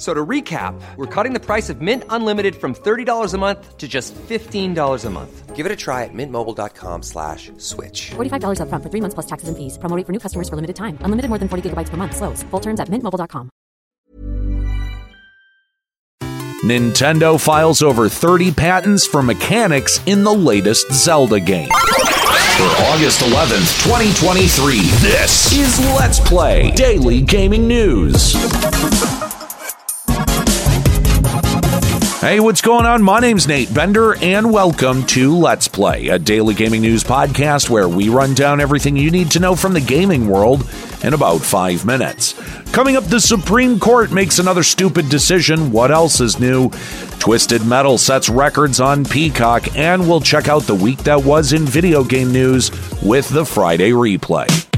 So to recap, we're cutting the price of Mint Unlimited from $30 a month to just $15 a month. Give it a try at mintmobile.com slash switch. $45 upfront for three months plus taxes and fees. Promoting for new customers for limited time. Unlimited more than 40 gigabytes per month. Slows. Full terms at mintmobile.com. Nintendo files over 30 patents for mechanics in the latest Zelda game. For August 11th, 2023, this is Let's Play Daily Gaming News. Hey, what's going on? My name's Nate Bender, and welcome to Let's Play, a daily gaming news podcast where we run down everything you need to know from the gaming world in about five minutes. Coming up, the Supreme Court makes another stupid decision. What else is new? Twisted Metal sets records on Peacock, and we'll check out the week that was in video game news with the Friday replay.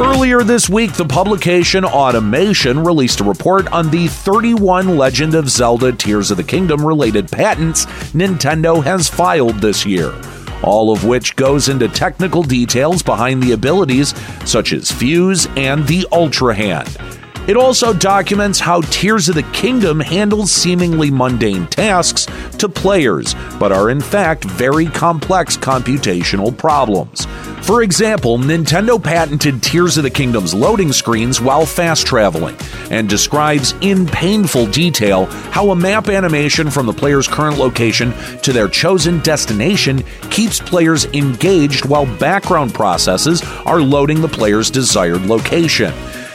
Earlier this week, the publication Automaton released a report on the 31 Legend of Zelda Tears of the Kingdom related patents Nintendo has filed this year, all of which goes into technical details behind the abilities such as Fuse and the Ultra Hand. It also documents how Tears of the Kingdom handles seemingly mundane tasks to players, but are in fact very complex computational problems. For example, Nintendo patented Tears of the Kingdom's loading screens while fast traveling, and describes in painful detail how a map animation from the player's current location to their chosen destination keeps players engaged while background processes are loading the player's desired location.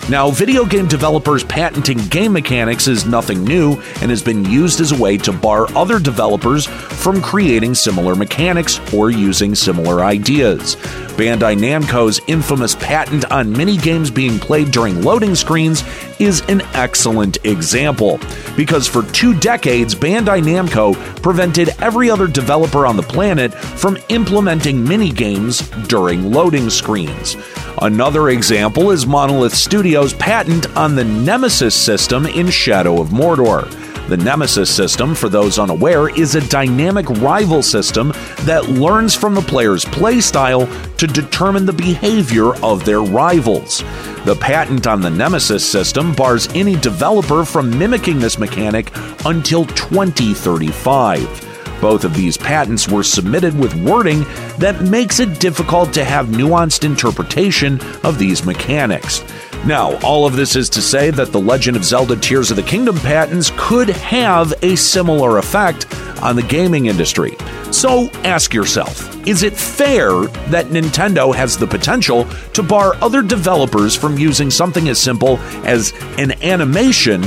Now, video game developers patenting game mechanics is nothing new and has been used as a way to bar other developers from creating similar mechanics or using similar ideas. Bandai Namco's infamous patent on mini games being played during loading screens is an excellent example. Because for two decades, Bandai Namco prevented every other developer on the planet from implementing mini games during loading screens. Another example is Monolith Studios' patent on the Nemesis system in Shadow of Mordor. The Nemesis system, for those unaware, is a dynamic rival system that learns from the player's playstyle to determine the behavior of their rivals. The patent on the Nemesis system bars any developer from mimicking this mechanic until 2035. Both of these patents were submitted with wording that makes it difficult to have nuanced interpretation of these mechanics. Now, all of this is to say that the Legend of Zelda Tears of the Kingdom patents could have a similar effect on the gaming industry. So ask yourself is it fair that Nintendo has the potential to bar other developers from using something as simple as an animation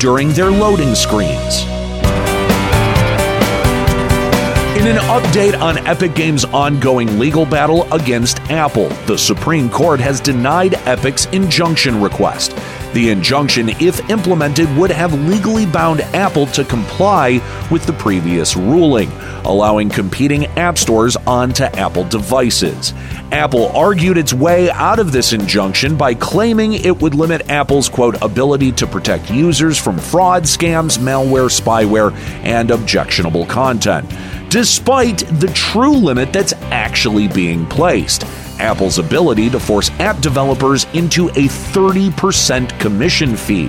during their loading screens? In an update on Epic Games' ongoing legal battle against Apple, the Supreme Court has denied Epic's injunction request. The injunction, if implemented, would have legally bound Apple to comply with the previous ruling, allowing competing app stores onto Apple devices. Apple argued its way out of this injunction by claiming it would limit Apple's quote ability to protect users from fraud, scams, malware, spyware, and objectionable content despite the true limit that's actually being placed. Apple's ability to force app developers into a 30% commission fee.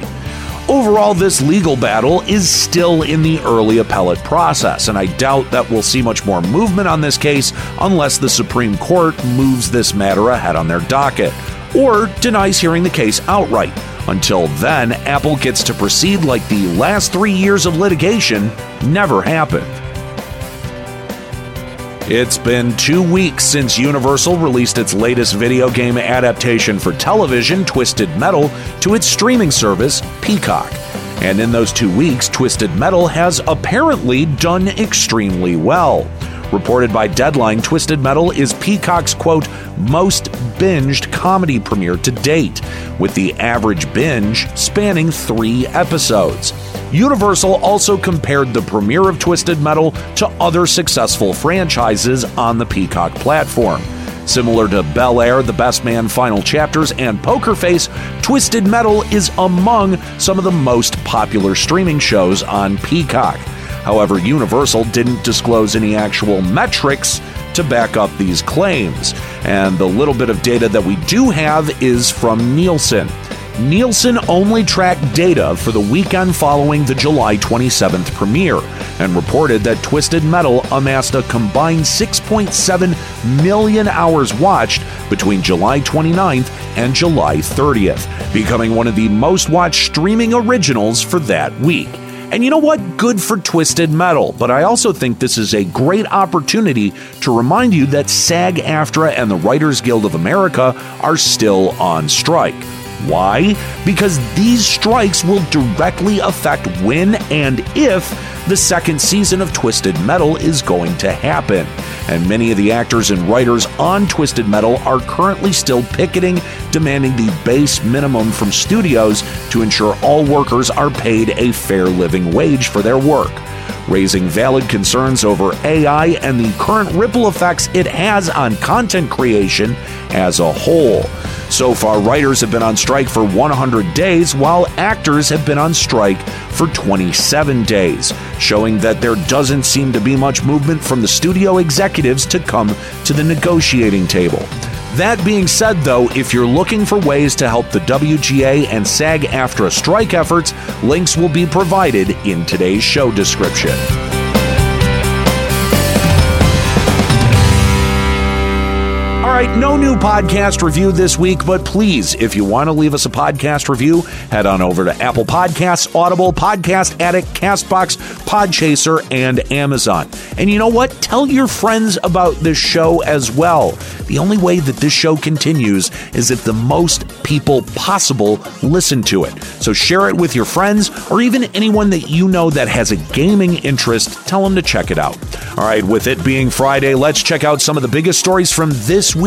Overall, this legal battle is still in the early appellate process, and I doubt that we'll see much more movement on this case unless the Supreme Court moves this matter ahead on their docket or denies hearing the case outright. Until then, Apple gets to proceed like the last three years of litigation never happened. It's been two weeks since Universal released its latest video game adaptation for television, Twisted Metal, to its streaming service, Peacock. And in those two weeks, Twisted Metal has apparently done extremely well. Reported by Deadline, Twisted Metal is Peacock's quote, most binged comedy premiere to date, with the average binge spanning three episodes. Universal also compared the premiere of Twisted Metal to other successful franchises on the Peacock platform. Similar to Bel Air, The Best Man Final Chapters, and Poker Face, Twisted Metal is among some of the most popular streaming shows on Peacock. However, Universal didn't disclose any actual metrics to back up these claims. And the little bit of data that we do have is from Nielsen. Nielsen only tracked data for the weekend following the July 27th premiere and reported that Twisted Metal amassed a combined 6.7 million hours watched between July 29th and July 30th, becoming one of the most watched streaming originals for that week. And you know what? Good for Twisted Metal. But I also think this is a great opportunity to remind you that SAG AFTRA and the Writers Guild of America are still on strike. Why? Because these strikes will directly affect when and if the second season of Twisted Metal is going to happen. And many of the actors and writers on Twisted Metal are currently still picketing, demanding the base minimum from studios to ensure all workers are paid a fair living wage for their work raising valid concerns over AI and the current ripple effects it has on content creation as a whole. So far, writers have been on strike for 100 days, while actors have been on strike for 27 days, showing that there doesn't seem to be much movement from the studio executives to come to the negotiating table. That being said, though, if you're looking for ways to help the WGA and SAG AFTRA strike efforts, links will be provided in today's show description. Right, no new podcast review this week, but please, if you want to leave us a podcast review, head on over to Apple Podcasts, Audible, Podcast Addict, Castbox, Podchaser, and Amazon. And you know what? Tell your friends about this show as well. The only way that this show continues is if the most people possible listen to it. So share it with your friends or even anyone that you know that has a gaming interest. Tell them to check it out. All right, with it being Friday, let's check out some of the biggest stories from this week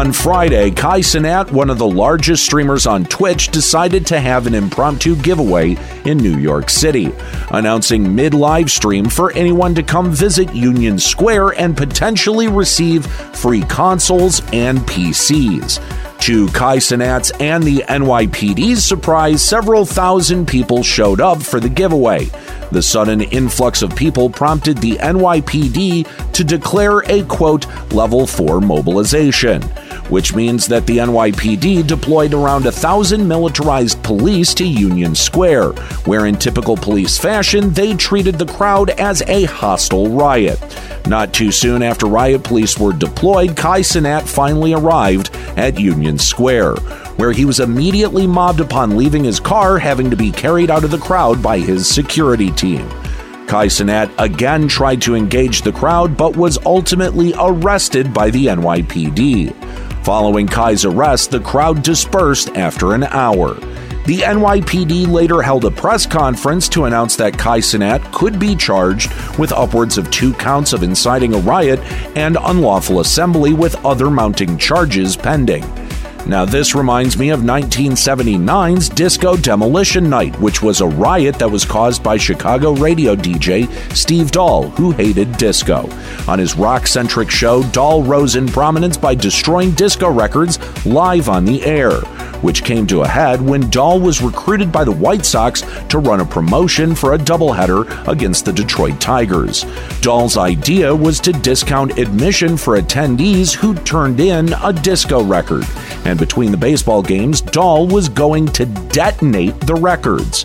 On Friday, Kai Cenat, one of the largest streamers on Twitch, decided to have an impromptu giveaway in New York City, announcing mid live stream for anyone to come visit Union Square and potentially receive free consoles and PCs. To Kai Cenat's and the NYPD's surprise, several thousand people showed up for the giveaway. The sudden influx of people prompted the NYPD to declare a quote, level 4 mobilization. which means that the NYPD deployed around a thousand militarized police to Union Square, where in typical police fashion, they treated the crowd as a hostile riot. Not too soon after riot police were deployed, Kai Cenat finally arrived at Union Square, where he was immediately mobbed upon leaving his car, having to be carried out of the crowd by his security team. Kai Cenat again tried to engage the crowd but was ultimately arrested by the NYPD. Following Kai's arrest, the crowd dispersed after an hour. The NYPD later held a press conference to announce that Kai Cenat could be charged with upwards of two counts of inciting a riot and unlawful assembly with other mounting charges pending. Now, this reminds me of 1979's Disco Demolition Night, which was a riot that was caused by Chicago radio DJ Steve Dahl, who hated disco. On his rock centric show, Dahl rose in prominence by destroying disco records live on the air which came to a head when Dahl was recruited by the White Sox to run a promotion for a doubleheader against the Detroit Tigers. Dahl's idea was to discount admission for attendees who turned in a disco record. Between the baseball games, Dahl was going to detonate the records.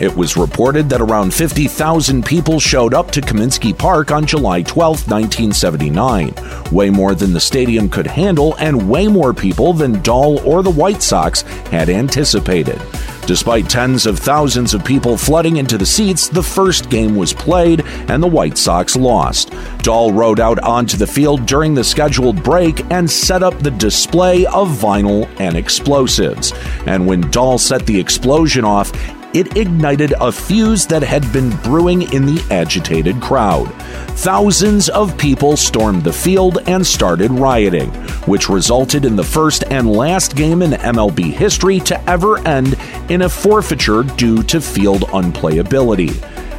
It was reported that around 50,000 people showed up to Comiskey Park on July 12, 1979, way more than the stadium could handle, and way more people than Dahl or the White Sox had anticipated. Despite tens of thousands of people flooding into the seats, the first game was played and the White Sox lost. Dahl rode out onto the field during the scheduled break and set up the display of vinyl and explosives. And when Dahl set the explosion off, it ignited a fuse that had been brewing in the agitated crowd. Thousands of people stormed the field and started rioting, which resulted in the first and last game in MLB history to ever end in a forfeiture due to field unplayability.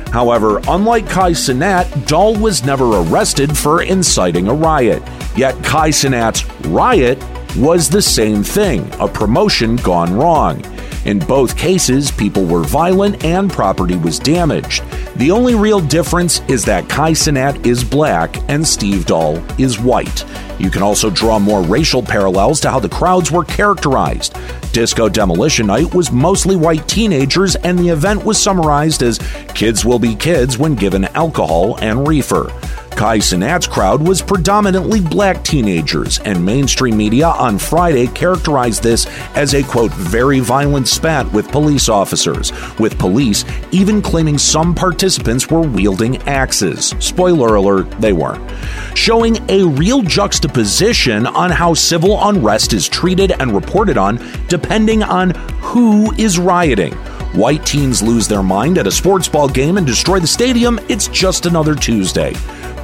However, unlike Kai Cenat, Dahl was never arrested for inciting a riot. Yet Kai Cenat's riot was the same thing a promotion gone wrong. In both cases, people were violent and property was damaged. The only real difference is that Kai Cenat is black and Steve Dahl is white. You can also draw more racial parallels to how the crowds were characterized. Disco Demolition Night was mostly white teenagers, and the event was summarized as kids will be kids when given alcohol and reefer. Kai Cenat's crowd was predominantly black teenagers, and mainstream media on Friday characterized this as a quote, very violent spat with police officers, with police even claiming some participants were wielding axes. Spoiler alert, they weren't. Showing a real juxtaposition on how civil unrest is treated and reported on depending on who is rioting. White teens lose their mind at a sports ball game and destroy the stadium, it's just another Tuesday.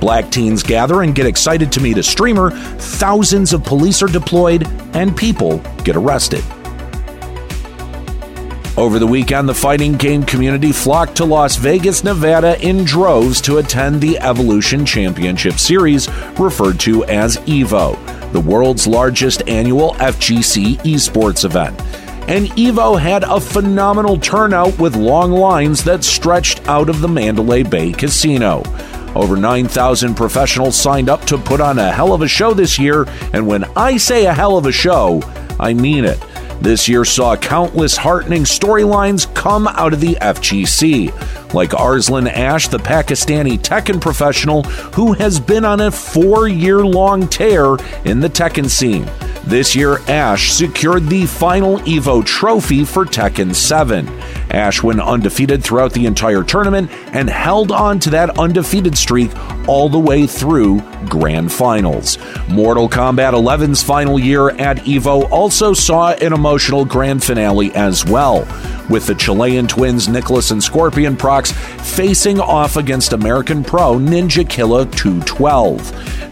Black teens gather and get excited to meet a streamer, thousands of police are deployed, and people get arrested. Over the weekend, the fighting game community flocked to Las Vegas, Nevada in droves to attend the Evolution Championship Series, referred to as EVO, the world's largest annual FGC esports event. And EVO had a phenomenal turnout with long lines that stretched out of the Mandalay Bay Casino. Over 9,000 professionals signed up to put on a hell of a show this year, and when I say a hell of a show, I mean it. This year saw countless heartening storylines come out of the FGC, like Arslan Ash, the Pakistani Tekken professional who has been on a four year long tear in the Tekken scene. This year, Ash secured the final EVO trophy for Tekken 7. Ash went undefeated throughout the entire tournament and held on to that undefeated streak all the way through grand finals. Mortal Kombat 11's final year at EVO also saw an emotional grand finale as well, with the Chilean twins Nicholas and Scorpion Prox facing off against American pro Ninja Killa 212.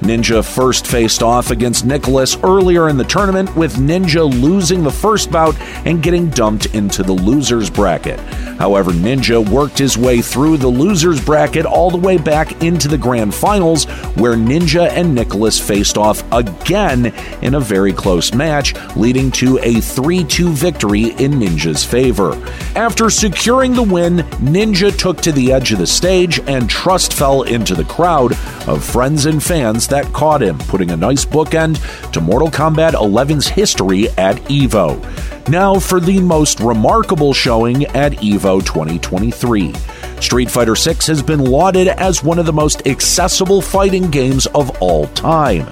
Ninja first faced off against Nicholas earlier in the tournament, with Ninja losing the first bout and getting dumped into the losers bracket. However, Ninja worked his way through the losers bracket all the way back into the grand finals, where Ninja and Nicholas faced off again in a very close match, leading to a 3 2 victory in Ninja's favor. After securing the win, Ninja took to the edge of the stage and Trust fell into the crowd of friends and fans that caught him, putting a nice bookend to Mortal Kombat 11's history at EVO. Now for the most remarkable showing at EVO 2023. Street Fighter VI has been lauded as one of the most accessible fighting games of all time.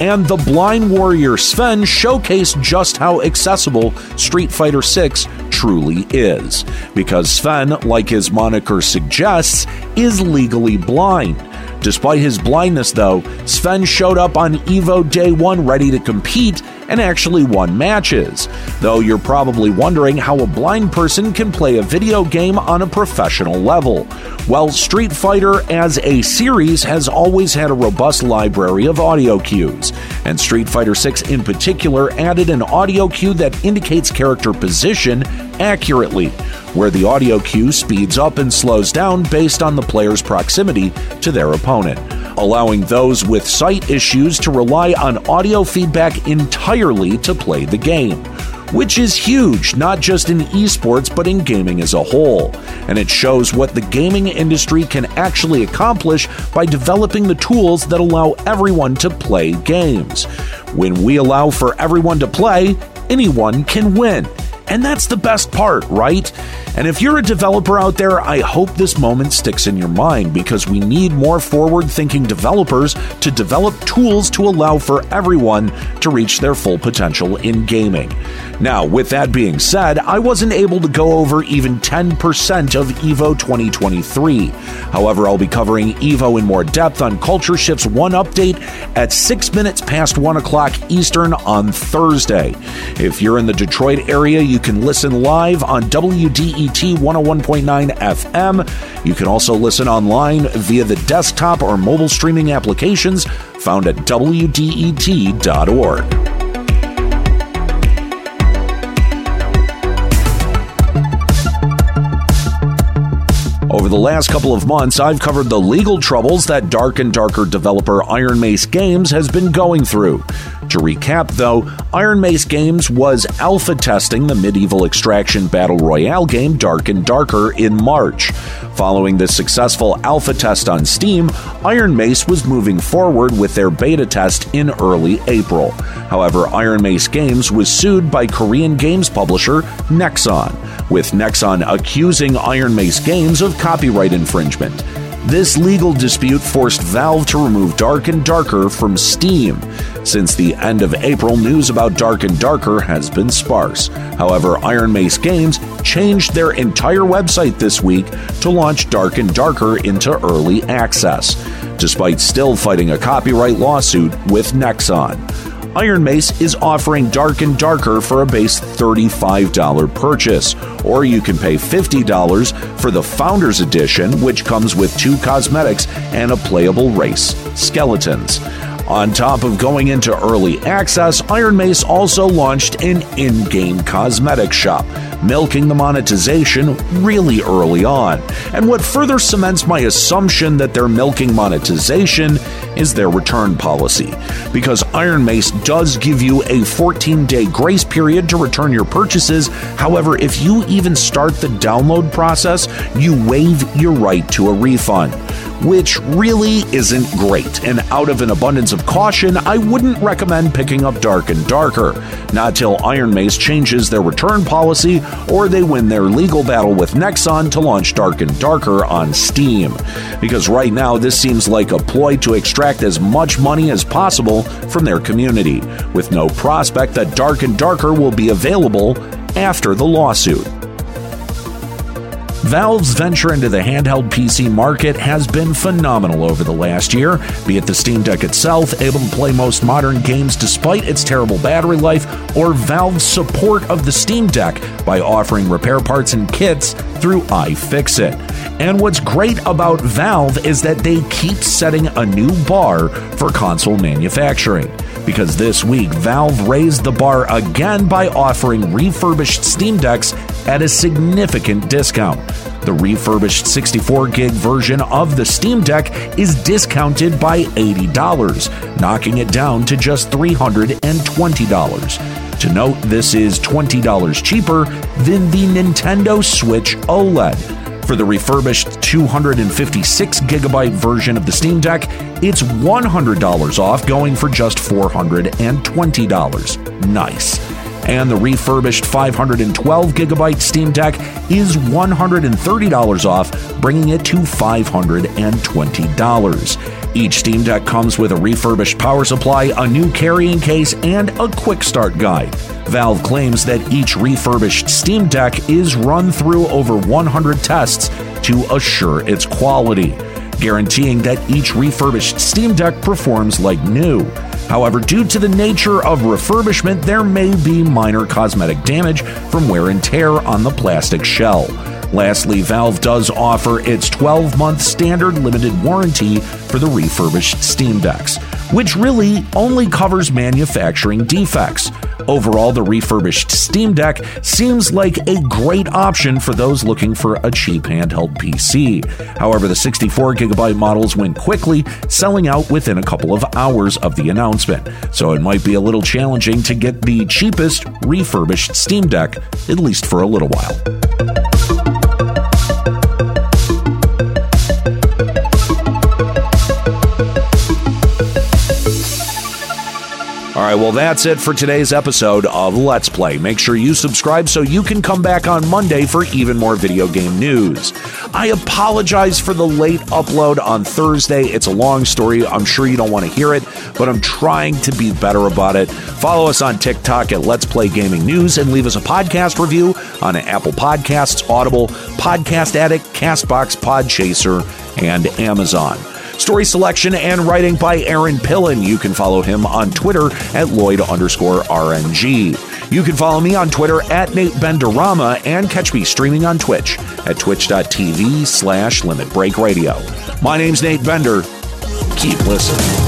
And the Blind Warrior Sven showcased just how accessible Street Fighter VI truly is. Because Sven, like his moniker suggests, is legally blind. Despite his blindness, though, Sven showed up on EVO Day 1 ready to compete and actually won matches. Though you're probably wondering how a blind person can play a video game on a professional level. Well, Street Fighter as a series has always had a robust library of audio cues, and Street Fighter 6 in particular added an audio cue that indicates character position accurately, where the audio cue speeds up and slows down based on the player's proximity to their opponent allowing those with sight issues to rely on audio feedback entirely to play the game. Which is huge, not just in esports, but in gaming as a whole. And it shows what the gaming industry can actually accomplish by developing the tools that allow everyone to play games. When we allow for everyone to play, anyone can win. And that's the best part, right? And if you're a developer out there, I hope this moment sticks in your mind because we need more forward thinking developers to develop tools to allow for everyone to reach their full potential in gaming. Now, with that being said, I wasn't able to go over even 10% of EVO 2023. However, I'll be covering EVO in more depth on Culture Shift's One update at 6 minutes past 1 o'clock Eastern on Thursday. If you're in the Detroit area, you can listen live on WDET 101.9 FM. You can also listen online via the desktop or mobile streaming applications found at WDET.org. Over the last couple of months, I've covered the legal troubles that Dark and Darker developer Iron Mace Games has been going through. To recap, though, Iron Mace Games was alpha testing the medieval extraction battle royale game Dark and Darker in March. Following the successful alpha test on Steam, Iron Mace was moving forward with their beta test in early April. However, Iron Mace Games was sued by Korean games publisher Nexon, with Nexon accusing Iron Mace Games of copyright infringement. This legal dispute forced Valve to remove Dark and Darker from Steam. Since the end of April, news about Dark and Darker has been sparse. However, Iron Mace Games changed their entire website this week to launch Dark and Darker into early access, despite still fighting a copyright lawsuit with Nexon. Iron Mace is offering Dark and Darker for a base $35 purchase, or you can pay $50 for the Founders Edition, which comes with two cosmetics and a playable race skeletons. On top of going into early access, Iron Mace also launched an in game cosmetic shop, milking the monetization really early on. And what further cements my assumption that they're milking monetization is their return policy. Because Iron Mace does give you a 14 day grace period to return your purchases. However, if you even start the download process, you waive your right to a refund which really isn't great. And out of an abundance of caution, I wouldn't recommend picking up Dark and Darker. Not till Iron Mace changes their return policy or they win their legal battle with Nexon to launch Dark and Darker on Steam. Because right now, this seems like a ploy to extract as much money as possible from their community, with no prospect that Dark and Darker will be available after the lawsuit. Valve's venture into the handheld PC market has been phenomenal over the last year, be it the Steam Deck itself, able to play most modern games despite its terrible battery life, or Valve's support of the Steam Deck by offering repair parts and kits through iFixit. And what's great about Valve is that they keep setting a new bar for console manufacturing. Because this week, Valve raised the bar again by offering refurbished Steam Decks at a significant discount. The refurbished 64 gig version of the Steam Deck is discounted by $80, knocking it down to just $320. To note, this is $20 cheaper than the Nintendo Switch OLED. For the refurbished 256 gigabyte version of the Steam Deck, it's $100 off, going for just $420. Nice. And the refurbished 512 gigabyte Steam Deck is $130 off, bringing it to $520. Each Steam Deck comes with a refurbished power supply, a new carrying case, and a quick start guide. Valve claims that each refurbished Steam Deck is run through over 100 tests to assure its quality, guaranteeing that each refurbished Steam Deck performs like new. However, due to the nature of refurbishment, there may be minor cosmetic damage from wear and tear on the plastic shell. Lastly, Valve does offer its 12 month standard limited warranty for the refurbished Steam Decks, which really only covers manufacturing defects. Overall, the refurbished Steam Deck seems like a great option for those looking for a cheap handheld PC. However, the 64GB models went quickly, selling out within a couple of hours of the announcement, so it might be a little challenging to get the cheapest refurbished Steam Deck, at least for a little while. All right, well, that's it for today's episode of Let's Play. Make sure you subscribe so you can come back on Monday for even more video game news. I apologize for the late upload on Thursday. It's a long story. I'm sure you don't want to hear it, but I'm trying to be better about it. Follow us on TikTok at Let's Play Gaming News and leave us a podcast review on Apple Podcasts, Audible, Podcast Addict, Castbox, Podchaser, and Amazon. Story selection and writing by Aaron Pillen. You can follow him on Twitter at Lloyd underscore RNG. You can follow me on Twitter at Nate Benderama and catch me streaming on Twitch at twitch.tv slash limit break radio. My name's Nate Bender. Keep listening.